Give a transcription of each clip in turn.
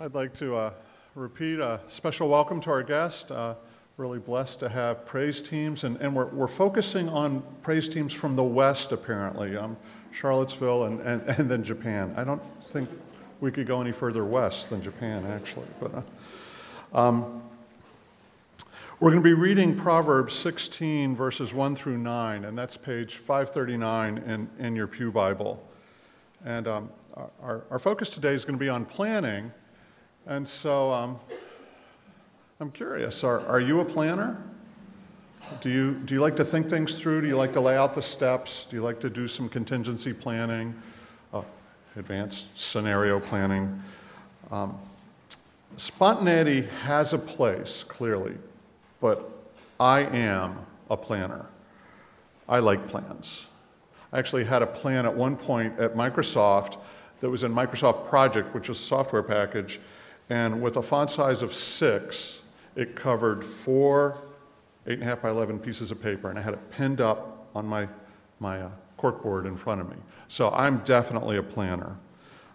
I'd like to uh, repeat a special welcome to our guest. Uh, really blessed to have praise teams, and, and we're, we're focusing on praise teams from the West, apparently, um, Charlottesville and, and, and then Japan. I don't think we could go any further west than Japan, actually. But uh, um, we're going to be reading Proverbs 16, verses 1 through 9, and that's page 539 in, in your Pew Bible. And um, our, our focus today is going to be on planning. And so um, I'm curious are, are you a planner? Do you, do you like to think things through? Do you like to lay out the steps? Do you like to do some contingency planning, uh, advanced scenario planning? Um, spontaneity has a place, clearly, but I am a planner. I like plans. I actually had a plan at one point at Microsoft that was in Microsoft Project, which is a software package, and with a font size of six, it covered four 8.5 by 11 pieces of paper, and I had it pinned up on my, my uh, corkboard in front of me. So I'm definitely a planner.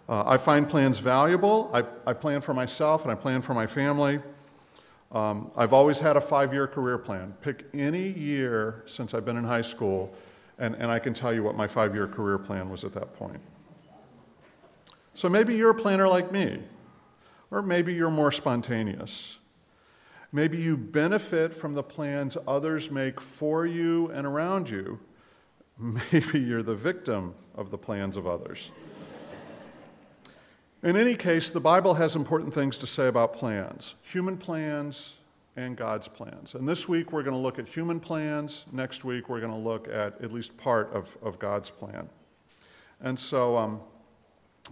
Uh, I find plans valuable. I, I plan for myself and I plan for my family. Um, I've always had a five year career plan. Pick any year since I've been in high school, and, and I can tell you what my five year career plan was at that point. So maybe you're a planner like me. Or maybe you're more spontaneous. Maybe you benefit from the plans others make for you and around you. Maybe you're the victim of the plans of others. In any case, the Bible has important things to say about plans human plans and God's plans. And this week we're going to look at human plans. Next week we're going to look at at least part of, of God's plan. And so, um,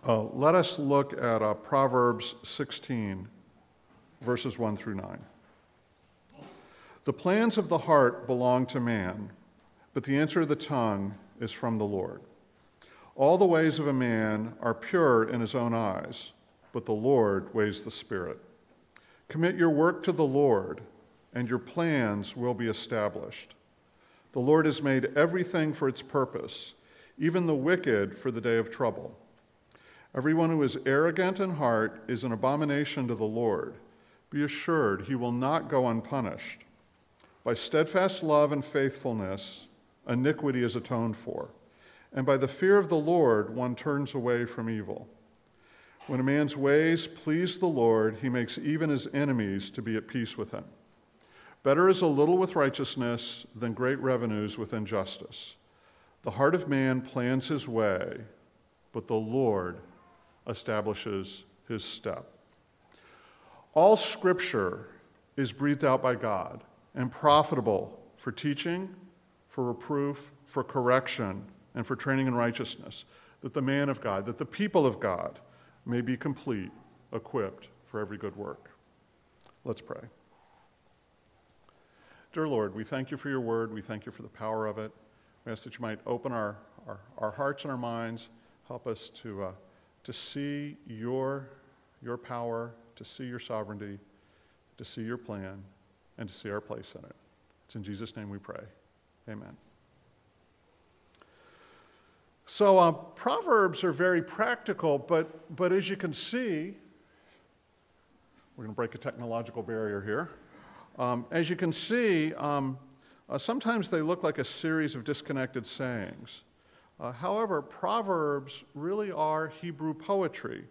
uh, let us look at uh, Proverbs 16, verses 1 through 9. The plans of the heart belong to man, but the answer of the tongue is from the Lord. All the ways of a man are pure in his own eyes, but the Lord weighs the spirit. Commit your work to the Lord, and your plans will be established. The Lord has made everything for its purpose, even the wicked for the day of trouble. Everyone who is arrogant in heart is an abomination to the Lord. Be assured he will not go unpunished. By steadfast love and faithfulness, iniquity is atoned for, and by the fear of the Lord, one turns away from evil. When a man's ways please the Lord, he makes even his enemies to be at peace with him. Better is a little with righteousness than great revenues with injustice. The heart of man plans his way, but the Lord establishes his step. All scripture is breathed out by God and profitable for teaching, for reproof, for correction, and for training in righteousness, that the man of God, that the people of God may be complete, equipped for every good work. Let's pray. Dear Lord, we thank you for your word. We thank you for the power of it. We ask that you might open our, our, our hearts and our minds, help us to. Uh, to see your, your power, to see your sovereignty, to see your plan, and to see our place in it. It's in Jesus' name we pray. Amen. So, uh, Proverbs are very practical, but, but as you can see, we're going to break a technological barrier here. Um, as you can see, um, uh, sometimes they look like a series of disconnected sayings. Uh, however, Proverbs really are Hebrew poetry.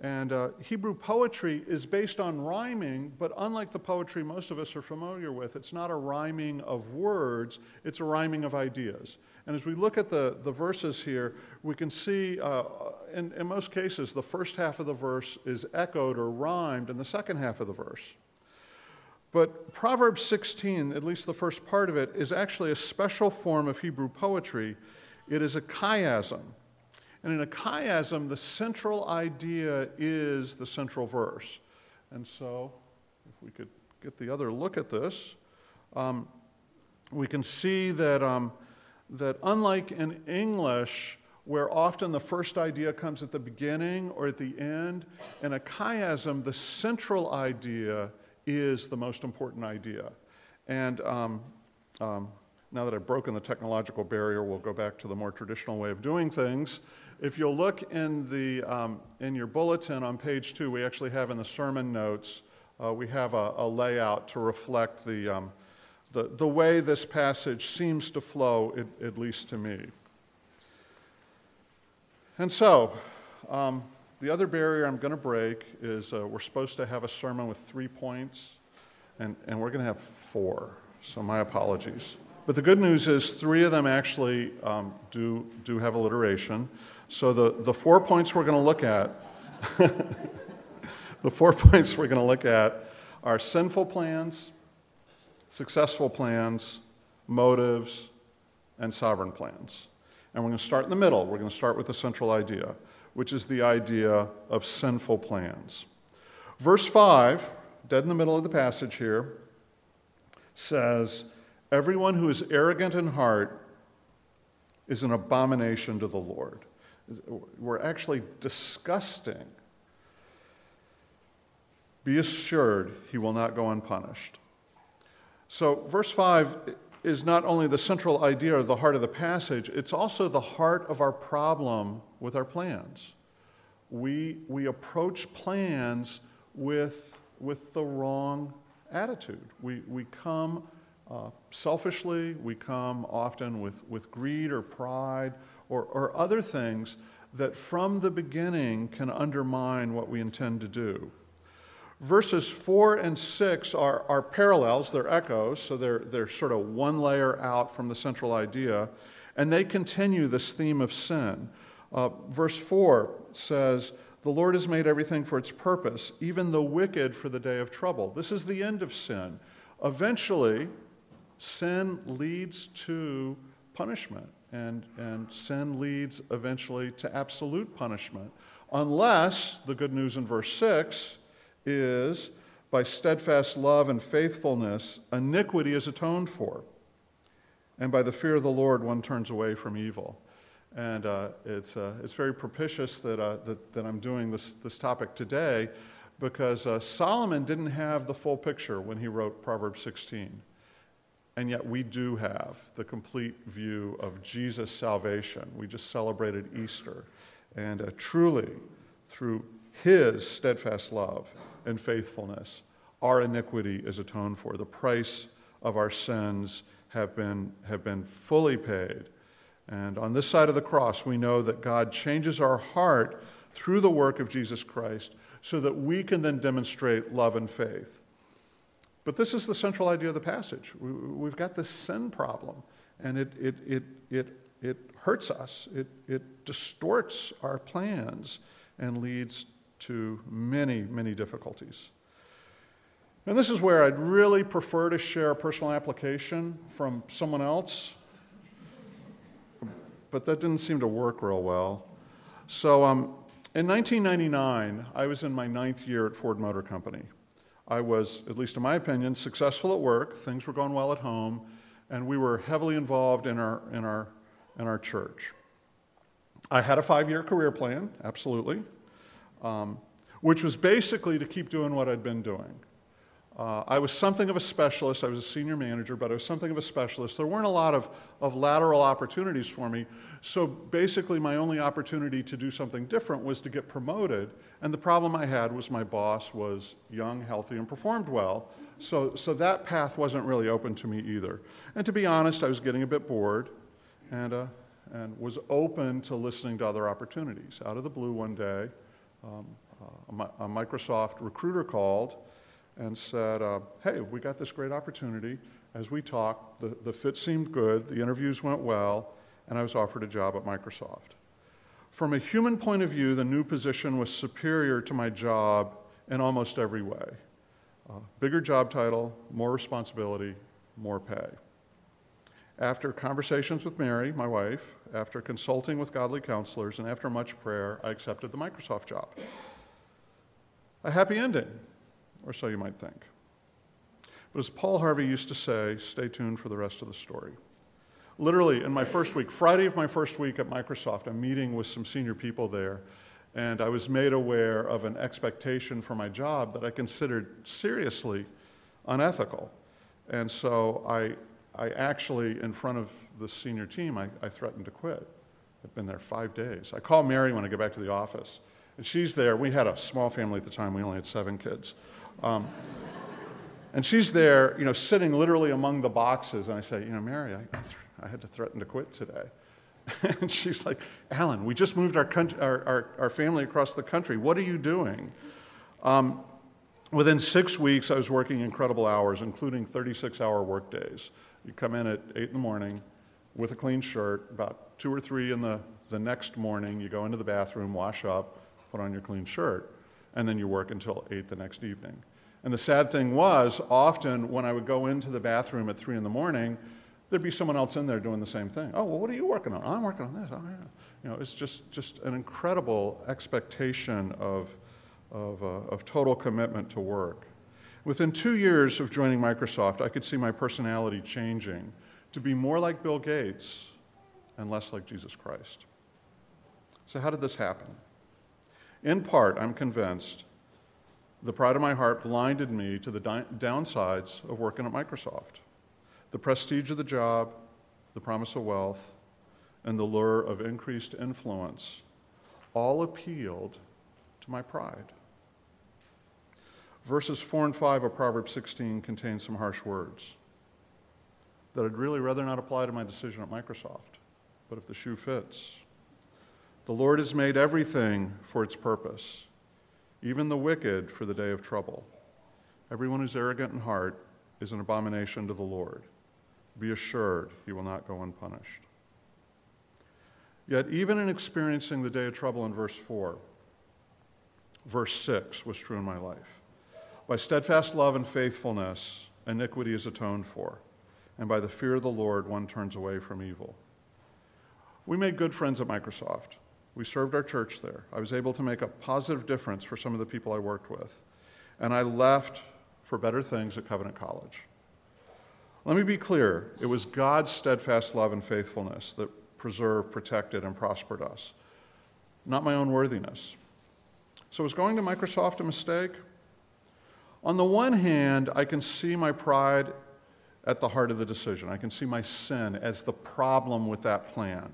And uh, Hebrew poetry is based on rhyming, but unlike the poetry most of us are familiar with, it's not a rhyming of words, it's a rhyming of ideas. And as we look at the, the verses here, we can see uh, in, in most cases the first half of the verse is echoed or rhymed in the second half of the verse. But Proverbs 16, at least the first part of it, is actually a special form of Hebrew poetry it is a chiasm. And in a chiasm, the central idea is the central verse. And so, if we could get the other look at this, um, we can see that, um, that unlike in English, where often the first idea comes at the beginning or at the end, in a chiasm, the central idea is the most important idea. And um, um now that I've broken the technological barrier, we'll go back to the more traditional way of doing things. If you'll look in, the, um, in your bulletin on page two, we actually have in the sermon notes, uh, we have a, a, layout to reflect the, um, the, the way this passage seems to flow, at, least to me. And so, um, the other barrier I'm going to break is uh, we're supposed to have a sermon with three points, and, and we're going to have four. So, my apologies. But the good news is three of them actually um, do, do have alliteration. So, the, the four points we're going to look at, the four points we're going to look at are sinful plans, successful plans, motives, and sovereign plans. And we're going to start in the middle. We're going to start with the central idea, which is the idea of sinful plans. Verse 5, dead in the middle of the passage here, says, Everyone who is arrogant in heart is an abomination to the Lord. We're actually disgusting. Be assured he will not go unpunished. So, verse 5 is not only the central idea or the heart of the passage, it's also the heart of our problem with our plans. We, we approach plans with, with the wrong attitude. We, we come uh, selfishly, we come often with, with greed or pride or, or other things that from the beginning can undermine what we intend to do. Verses 4 and 6 are, are parallels, they're echoes, so they're, they're sort of one layer out from the central idea, and they continue this theme of sin. Uh, verse 4 says, The Lord has made everything for its purpose, even the wicked for the day of trouble. This is the end of sin. Eventually, sin leads to punishment, and, and sin leads eventually to absolute punishment, unless the good news in verse 6 is by steadfast love and faithfulness, iniquity is atoned for. And by the fear of the Lord, one turns away from evil. And uh, it's, uh, it's very propitious that, uh, that, that, I'm doing this, this topic today because uh, Solomon didn't have the full picture when he wrote Proverbs 16. And yet we do have the complete view of Jesus' salvation. We just celebrated Easter. And uh, truly, through his steadfast love and faithfulness, our iniquity is atoned for. The price of our sins have been, have been fully paid. And on this side of the cross, we know that God changes our heart through the work of Jesus Christ so that we can then demonstrate love and faith. But this is the central idea of the passage. We, have got this sin problem, and it, it, it, it, it hurts us, it, it distorts our plans and leads to many, many difficulties. And this is where I'd really prefer to share a personal application from someone else, but that didn't seem to work real well. So um, in 1999, I was in my ninth year at Ford Motor Company. I was, at least in my opinion, successful at work, things were going well at home, and we were heavily involved in our, in our, in our church. I had a five year career plan, absolutely um, which was basically to keep doing what I'd been doing. Uh, I was something of a specialist. I was a senior manager, but I was something of a specialist. There weren't a lot of, of lateral opportunities for me. So basically, my only opportunity to do something different was to get promoted. And the problem I had was my boss was young, healthy, and performed well. So, so that path wasn't really open to me either. And to be honest, I was getting a bit bored and, uh, and was open to listening to other opportunities. Out of the blue one day, um, uh, a, Microsoft recruiter called and said, uh, Hey, we got this great opportunity. As we talked, the, the fit seemed good, the interviews went well, and I was offered a job at Microsoft. From a human point of view, the new position was superior to my job in almost every way uh, bigger job title, more responsibility, more pay. After conversations with Mary, my wife, after consulting with godly counselors, and after much prayer, I accepted the Microsoft job. A happy ending, or so you might think. But as Paul Harvey used to say, stay tuned for the rest of the story. Literally, in my first week, Friday of my first week at Microsoft, I'm meeting with some senior people there, and I was made aware of an expectation for my job that I considered seriously unethical. And so I, I actually, in front of the senior team, I, I threatened to quit. I've been there five days. I call Mary when I get back to the office, and she's there. We had a small family at the time, we only had seven kids. Um, and she's there, you know, sitting literally among the boxes. And I say, you know, Mary, I, I had to threaten to quit today. and she's like, Alan, we just moved our, country, our, our, our, family across the country. What are you doing? Um, within six weeks, I was working incredible hours, including 36 hour workdays. You come in at 8 in the morning with a clean shirt, about 2 or 3 in the, the next morning, you go into the bathroom, wash up, put on your clean shirt, and then you work until 8 the next evening. And the sad thing was, often when I would go into the bathroom at 3 in the morning, there'd be someone else in there doing the same thing. Oh, well, what are you working on? I'm working on this. Oh, yeah. You know, it's just, just an incredible expectation of, of, uh, of total commitment to work. Within two years of joining Microsoft, I could see my personality changing to be more like Bill Gates and less like Jesus Christ. So, how did this happen? In part, I'm convinced the pride of my heart blinded me to the di- downsides of working at Microsoft the prestige of the job, the promise of wealth, and the lure of increased influence all appealed to my pride. Verses 4 and 5 of Proverbs 16 contain some harsh words that I'd really rather not apply to my decision at Microsoft, but if the shoe fits. The Lord has made everything for its purpose, even the wicked for the day of trouble. Everyone who's arrogant in heart is an abomination to the Lord. Be assured he will not go unpunished. Yet, even in experiencing the day of trouble in verse 4, verse 6 was true in my life. By steadfast love and faithfulness, iniquity is atoned for, and by the fear of the Lord, one turns away from evil. We made good friends at Microsoft. We served our church there. I was able to make a positive difference for some of the people I worked with. And I left for better things at Covenant College. Let me be clear it was God's steadfast love and faithfulness that preserved, protected, and prospered us, not my own worthiness. So, was going to Microsoft a mistake? On the one hand, I can see my pride at the heart of the decision. I can see my sin as the problem with that plan.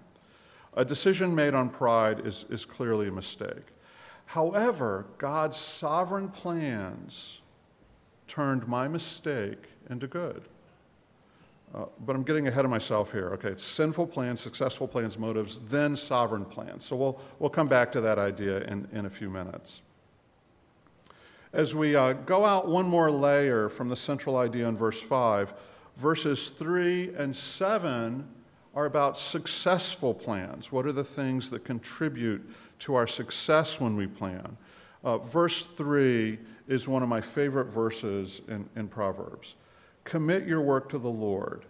A decision made on pride is, is clearly a mistake. However, God's sovereign plans turned my mistake into good. Uh, but I'm getting ahead of myself here. Okay, it's sinful plans, successful plans, motives, then sovereign plans. So we'll, we'll come back to that idea in, in a few minutes. As we uh, go out one more layer from the central idea in verse 5, verses 3 and 7 are about successful plans. What are the things that contribute to our success when we plan? Uh, verse 3 is one of my favorite verses in, in Proverbs. Commit your work to the Lord,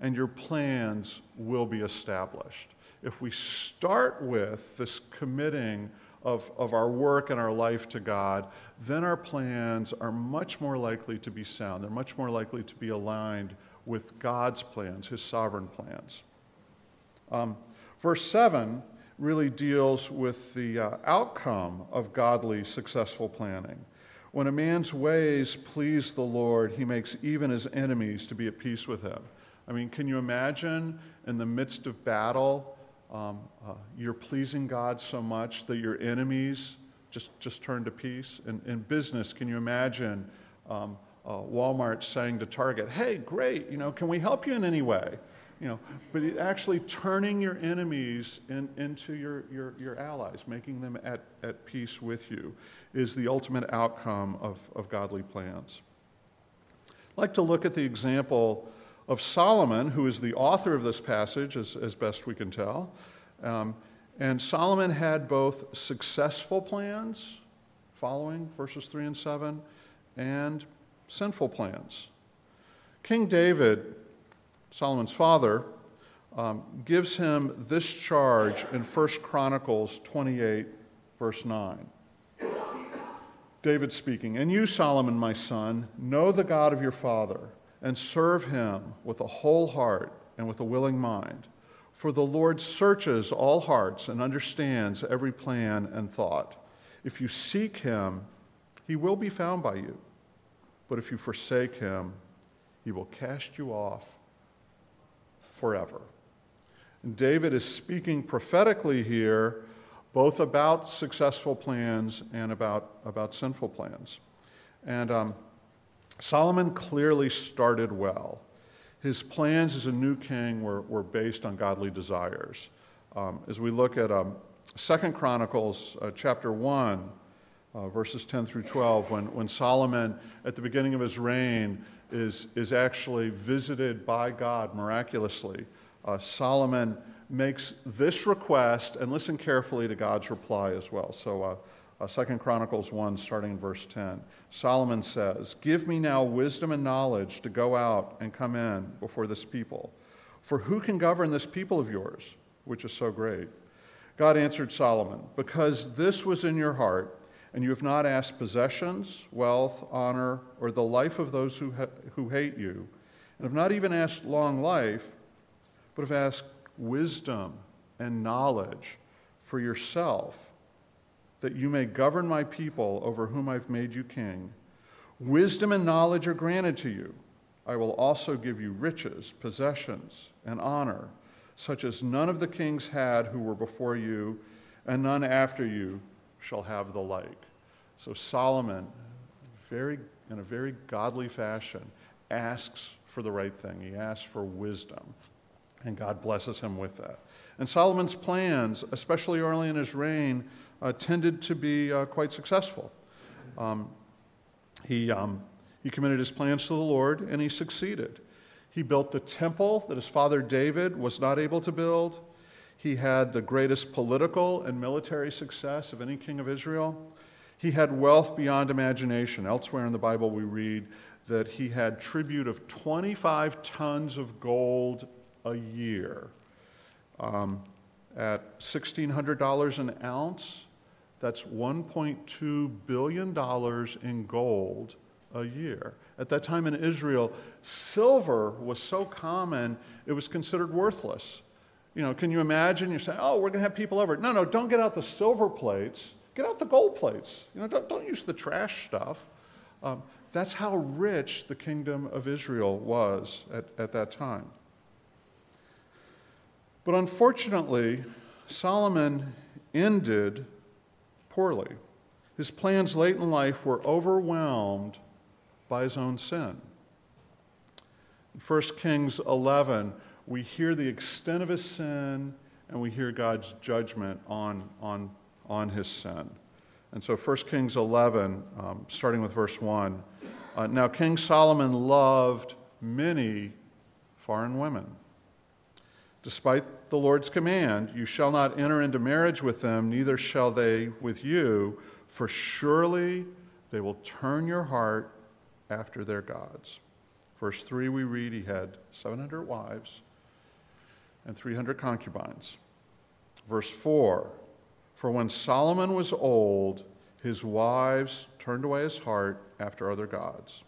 and your plans will be established. If we start with this committing of, of our work and our life to God, then our plans are much more likely to be sound. They're much more likely to be aligned with God's plans, His sovereign plans. Um, verse 7 really deals with the uh, outcome of godly, successful planning. When a man's ways please the Lord, he makes even his enemies to be at peace with him. I mean, can you imagine in the midst of battle, um, uh, you're pleasing God so much that your enemies just, just turn to peace? In, in business, can you imagine um, uh, Walmart saying to Target, hey, great, you know, can we help you in any way? you know, but it actually turning your enemies in, into your, your, your allies, making them at, at peace with you, is the ultimate outcome of, of godly plans. I'd like to look at the example of Solomon, who is the author of this passage, as, as best we can tell. Um, and Solomon had both successful plans, following verses 3 and 7, and sinful plans. King David Solomon's father, um, gives him this charge in 1 Chronicles 28, verse 9. David speaking, And you, Solomon, my son, know the God of your father, and serve him with a whole heart and with a willing mind. For the Lord searches all hearts and understands every plan and thought. If you seek him, he will be found by you. But if you forsake him, he will cast you off forever. David is speaking prophetically here, both about successful plans and about, about sinful plans. And um, Solomon clearly started well. His plans as a new king were, were based on godly desires. Um, as we look at um, 2 Chronicles uh, chapter 1, uh, verses 10 through 12, when, when Solomon, at the beginning of his reign, is, is actually visited by God miraculously, uh, Solomon makes this request, and listen carefully to God's reply as well. So, uh, uh, 2 Chronicles 1, starting in verse 10. Solomon says, Give me now wisdom and knowledge to go out and come in before this people. For who can govern this people of yours, which is so great? God answered Solomon, Because this was in your heart, and you have not asked possessions, wealth, honor, or the life of those who, ha- who hate you, and have not even asked long life, but have asked wisdom and knowledge for yourself, that you may govern my people over whom I've made you king. Wisdom and knowledge are granted to you. I will also give you riches, possessions, and honor, such as none of the kings had who were before you, and none after you shall have the like. So Solomon, very, in a very godly fashion, asks for the right thing. He asks for wisdom, and God blesses him with that. And Solomon's plans, especially early in his reign, uh, tended to be uh, quite successful. Um, he, um, he committed his plans to the Lord, and he succeeded. He built the temple that his father David was not able to build. He had the greatest political and military success of any king of Israel. He had wealth beyond imagination. Elsewhere in the Bible, we read that he had tribute of 25 tons of gold a year. Um, at $1,600 an ounce, that's $1.2 billion in gold a year. At that time in Israel, silver was so common, it was considered worthless. You know, can you imagine? You're saying, oh, we're going to have people over. No, no, don't get out the silver plates. Get out the gold plates. You know, don't, don't use the trash stuff. Um, that's how rich the kingdom of Israel was at, at that time. But unfortunately, Solomon ended poorly. His plans late in life were overwhelmed by his own sin. In 1 Kings 11, we hear the extent of his sin and we hear God's judgment on, on, on his sin. And so 1 Kings 11, um, starting with verse 1. Uh, now, King Solomon loved many foreign women. Despite the Lord's command, you shall not enter into marriage with them, neither shall they with you, for surely they will turn your heart after their gods. Verse 3, we read he had 700 wives and 300 concubines. Verse 4 For when Solomon was old, his wives turned away his heart after other gods,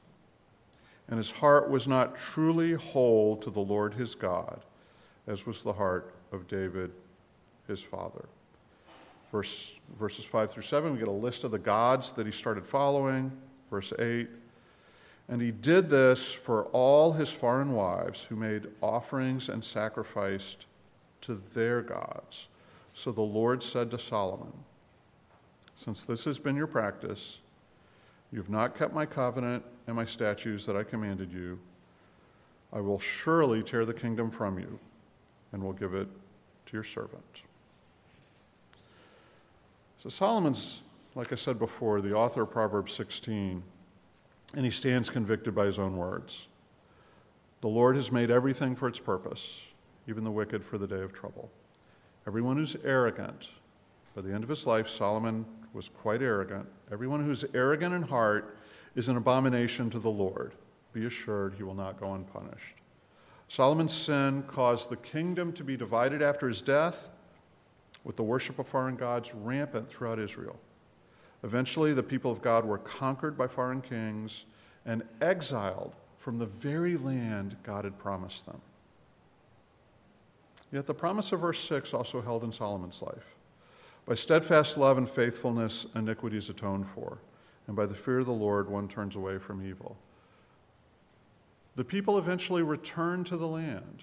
and his heart was not truly whole to the Lord his God, as was the heart of David his father. Verse, verses 5 through 7, we get a list of the gods that he started following. Verse 8, and he did this for all his foreign wives who made offerings and sacrificed to their gods. So the Lord said to Solomon, Since this has been your practice, you have not kept my covenant and my statutes that I commanded you, I will surely tear the kingdom from you and will give it to your servant. So Solomon's, like I said before, the author of Proverbs 16 and he stands convicted by his own words. The Lord has made everything for its purpose, even the wicked for the day of trouble. Everyone who's arrogant, by the end of his life, Solomon was quite arrogant. Everyone who's arrogant in heart is an abomination to the Lord. Be assured he will not go unpunished. Solomon's sin caused the kingdom to be divided after his death, with the worship of foreign gods rampant throughout Israel. Eventually, the people of God were conquered by foreign kings and exiled from the very land God had promised them. Yet the promise of verse 6 also held in Solomon's life. By steadfast love and faithfulness, iniquity is atoned for, and by the fear of the Lord, one turns away from evil. The people eventually returned to the land,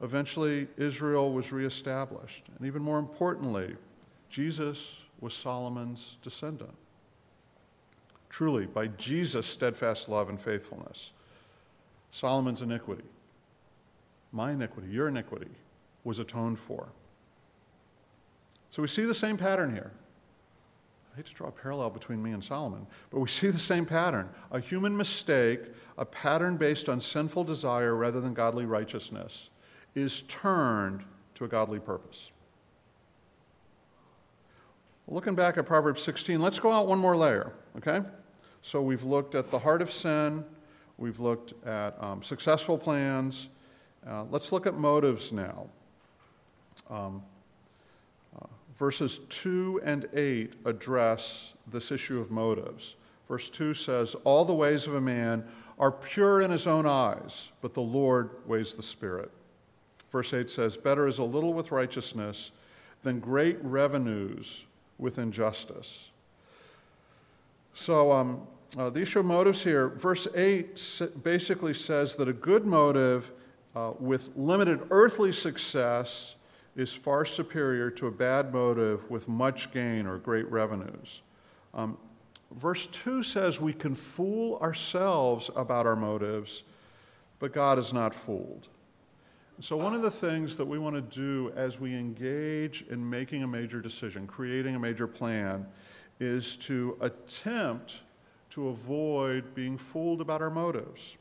Eventually, Israel was reestablished. And even more importantly, Jesus was Solomon's descendant. Truly, by Jesus' steadfast love and faithfulness, Solomon's iniquity, my iniquity, your iniquity, was atoned for. So we see the same pattern here. I hate to draw a parallel between me and Solomon, but we see the same pattern. A human mistake, a pattern based on sinful desire rather than godly righteousness, is turned to a godly purpose. Looking back at Proverbs 16, let's go out one more layer, okay? So we've looked at the heart of sin, we've looked at um, successful plans. Uh, let's look at motives now. Um, uh, verses 2 and 8 address this issue of motives. Verse 2 says, All the ways of a man are pure in his own eyes, but the Lord weighs the Spirit. Verse 8 says, Better is a little with righteousness than great revenues with injustice. So, um, uh, the issue of motives here, verse 8 basically says that a good motive uh, with limited earthly success is far superior to a bad motive with much gain or great revenues. Um, verse 2 says we can fool ourselves about our motives, but God is not fooled. So, one of the things that we want to do as we engage in making a major decision, creating a major plan, is to attempt to avoid being fooled about our motives.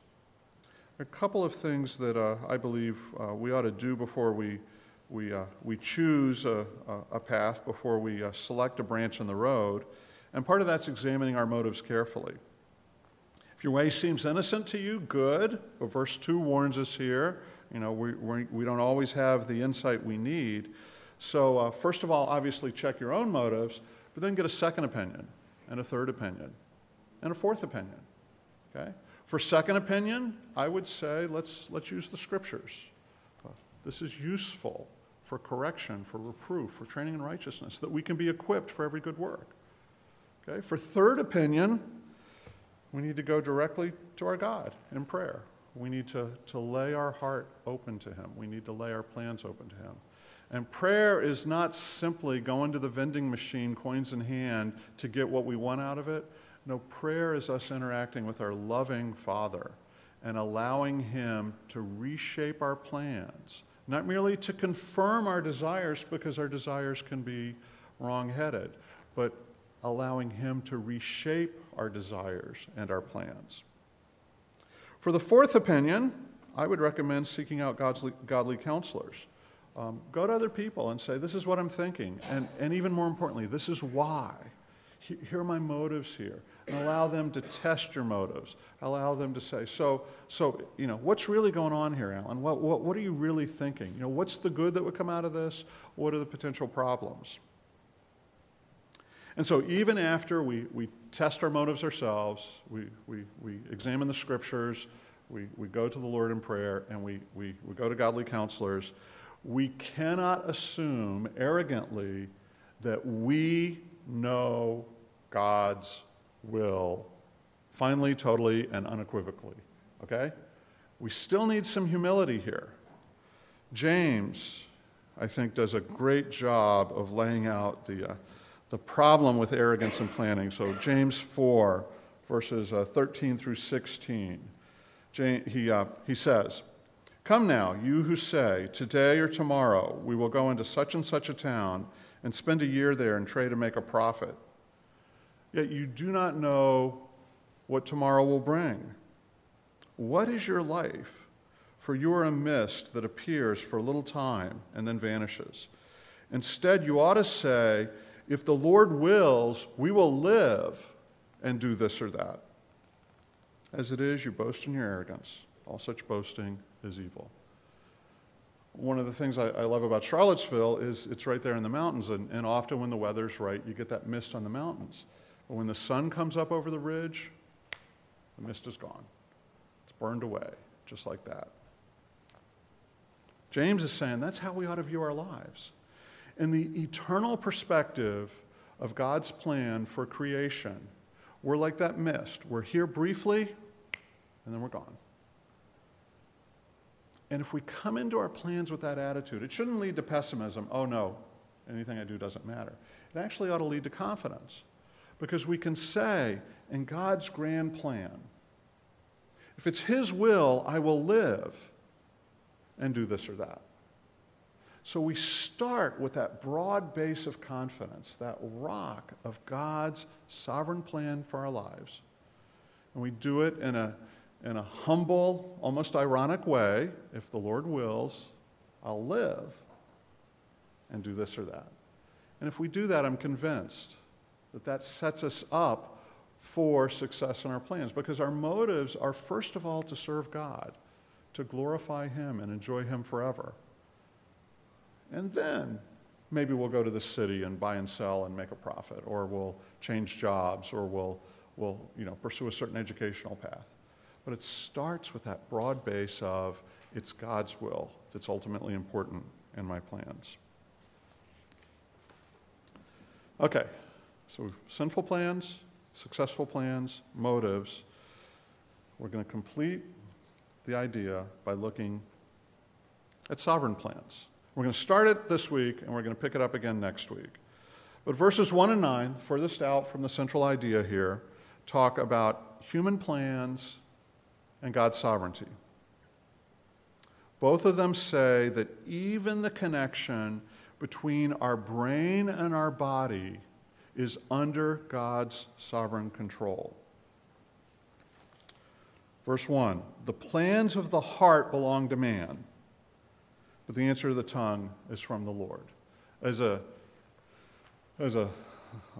A couple of things that uh, I believe uh, we ought to do before we, we, uh, we choose a, a, path, before we uh, select a branch in the road, and part of that's examining our motives carefully. If your way seems innocent to you, good. But verse 2 warns us here you know, we, we, don't always have the insight we need. So, uh, first of all, obviously check your own motives, but then get a second opinion, and a third opinion, and a fourth opinion. Okay? For second opinion, I would say let's, let's use the scriptures. This is useful for correction, for reproof, for training in righteousness, that we can be equipped for every good work. Okay? For third opinion, we need to go directly to our God in prayer. We need to, to lay our heart open to Him. We need to lay our plans open to Him. And prayer is not simply going to the vending machine, coins in hand, to get what we want out of it. No, prayer is us interacting with our loving Father and allowing Him to reshape our plans, not merely to confirm our desires, because our desires can be wrong headed, but allowing Him to reshape our desires and our plans. For the fourth opinion, I would recommend seeking out godly, godly counselors. Um, go to other people and say, This is what I'm thinking. And, and even more importantly, this is why. Here are my motives here. And allow them to test your motives. Allow them to say, So, so you know, what's really going on here, Alan? What, what, what are you really thinking? You know, what's the good that would come out of this? What are the potential problems? And so, even after we, we test our motives ourselves, we, we, we examine the scriptures, we, we go to the Lord in prayer, and we, we, we go to godly counselors, we cannot assume arrogantly that we know God's will finally, totally, and unequivocally. Okay? We still need some humility here. James, I think, does a great job of laying out the. Uh, the problem with arrogance and planning. So, James 4, verses uh, 13 through 16. He, uh, he says, Come now, you who say, Today or tomorrow we will go into such and such a town and spend a year there and trade and make a profit. Yet you do not know what tomorrow will bring. What is your life? For you are a mist that appears for a little time and then vanishes. Instead, you ought to say, if the Lord wills, we will live and do this or that. As it is, you boast in your arrogance. All such boasting is evil. One of the things I, I love about Charlottesville is it's right there in the mountains, and, and often when the weather's right, you get that mist on the mountains. But when the sun comes up over the ridge, the mist is gone. It's burned away, just like that. James is saying that's how we ought to view our lives in the eternal perspective of God's plan for creation, we're like that mist. We're here briefly, and then we're gone. And if we come into our plans with that attitude, it shouldn't lead to pessimism. Oh no, anything I do doesn't matter. It actually ought to lead to confidence because we can say, in God's grand plan, if it's His will, I will live and do this or that. So we start with that broad base of confidence, that rock of God's sovereign plan for our lives. And we do it in a, in a humble, almost ironic way. If the Lord wills, I'll live and do this or that. And if we do that, I'm convinced that that sets us up for success in our plans because our motives are, first of all, to serve God, to glorify Him and enjoy Him forever. And then maybe we'll go to the city and buy and sell and make a profit, or we'll change jobs, or we'll, we'll you know, pursue a certain educational path. But it starts with that broad base of it's God's will that's ultimately important in my plans. Okay, so sinful plans, successful plans, motives. We're going to complete the idea by looking at sovereign plans. We're going to start it this week and we're going to pick it up again next week. But verses 1 and 9, furthest out from the central idea here, talk about human plans and God's sovereignty. Both of them say that even the connection between our brain and our body is under God's sovereign control. Verse 1 The plans of the heart belong to man but the answer to the tongue is from the Lord. As a, as a,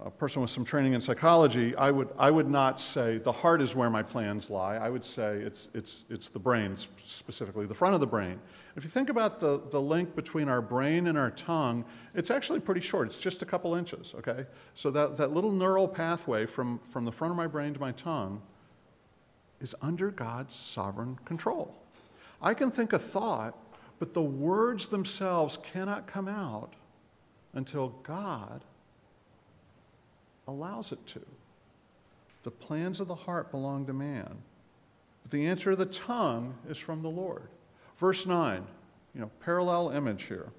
a person with some training in psychology, I would, I would not say the heart is where my plans lie. I would say it's, it's, it's the brain, specifically the front of the brain. If you think about the, the link between our brain and our tongue, it's actually pretty short. It's just a couple inches, okay? So that, that little neural pathway from, from the front of my brain to my tongue is under God's sovereign control. I can think a thought but the words themselves cannot come out until God allows it to. The plans of the heart belong to man, but the answer of the tongue is from the Lord. Verse 9, you know, parallel image here.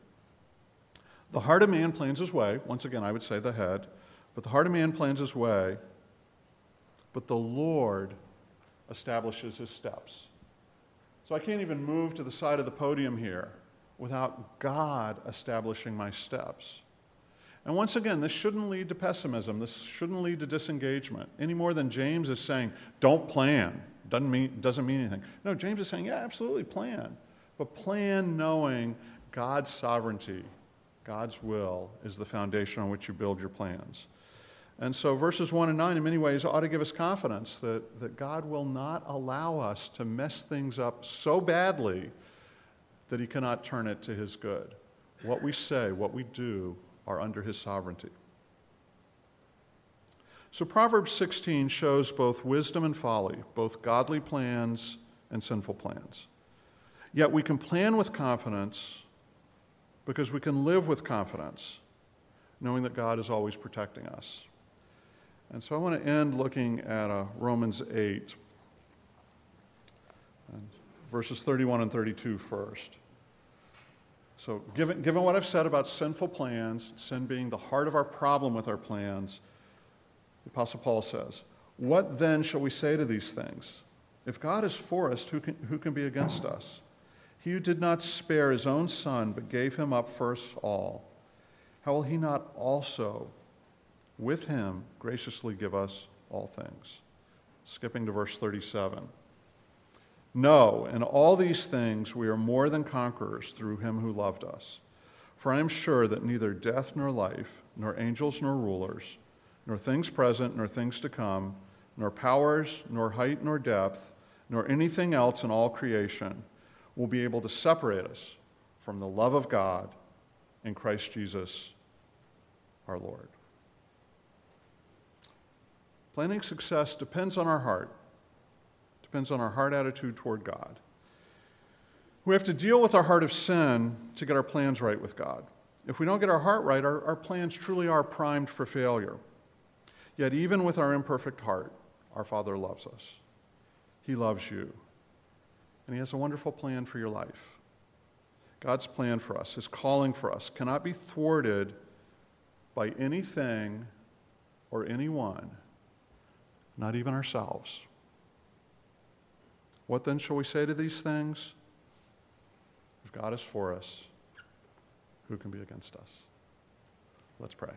The heart of man plans his way. Once again, I would say the head. But the heart of man plans his way, but the Lord establishes his steps. So I can't even move to the side of the podium here without God establishing my steps. And once again, this shouldn't lead to pessimism. This shouldn't lead to disengagement any more than James is saying, don't plan. Doesn't mean, doesn't mean anything. No, James is saying, yeah, absolutely plan. But plan knowing God's sovereignty, God's will is the foundation on which you build your plans. And so, verses 1 and 9, in many ways, ought to give us confidence that, that God will not allow us to mess things up so badly that He cannot turn it to His good. What we say, what we do, are under His sovereignty. So, Proverbs 16 shows both wisdom and folly, both godly plans and sinful plans. Yet we can plan with confidence because we can live with confidence, knowing that God is always protecting us. And so I want to end looking at uh, Romans 8, verses 31 and 32 first. So, given, given what I've said about sinful plans, sin being the heart of our problem with our plans, the Apostle Paul says, What then shall we say to these things? If God is for us, who can, who can be against us? He who did not spare his own son, but gave him up for us all, how will he not also with him graciously give us all things. Skipping to verse 37. No, in all these things we are more than conquerors through him who loved us. For I am sure that neither death nor life, nor angels nor rulers, nor things present nor things to come, nor powers, nor height nor depth, nor anything else in all creation will be able to separate us from the love of God in Christ Jesus our Lord. Planning success depends on our heart, depends on our heart attitude toward God. We have to deal with our heart of sin to get our plans right with God. If we don't get our heart right, our, our plans truly are primed for failure. Yet, even with our imperfect heart, our Father loves us. He loves you. And He has a wonderful plan for your life. God's plan for us, His calling for us, cannot be thwarted by anything or anyone, not even ourselves. What then shall we say to these things? If God is for us, who can be against us? Let's pray.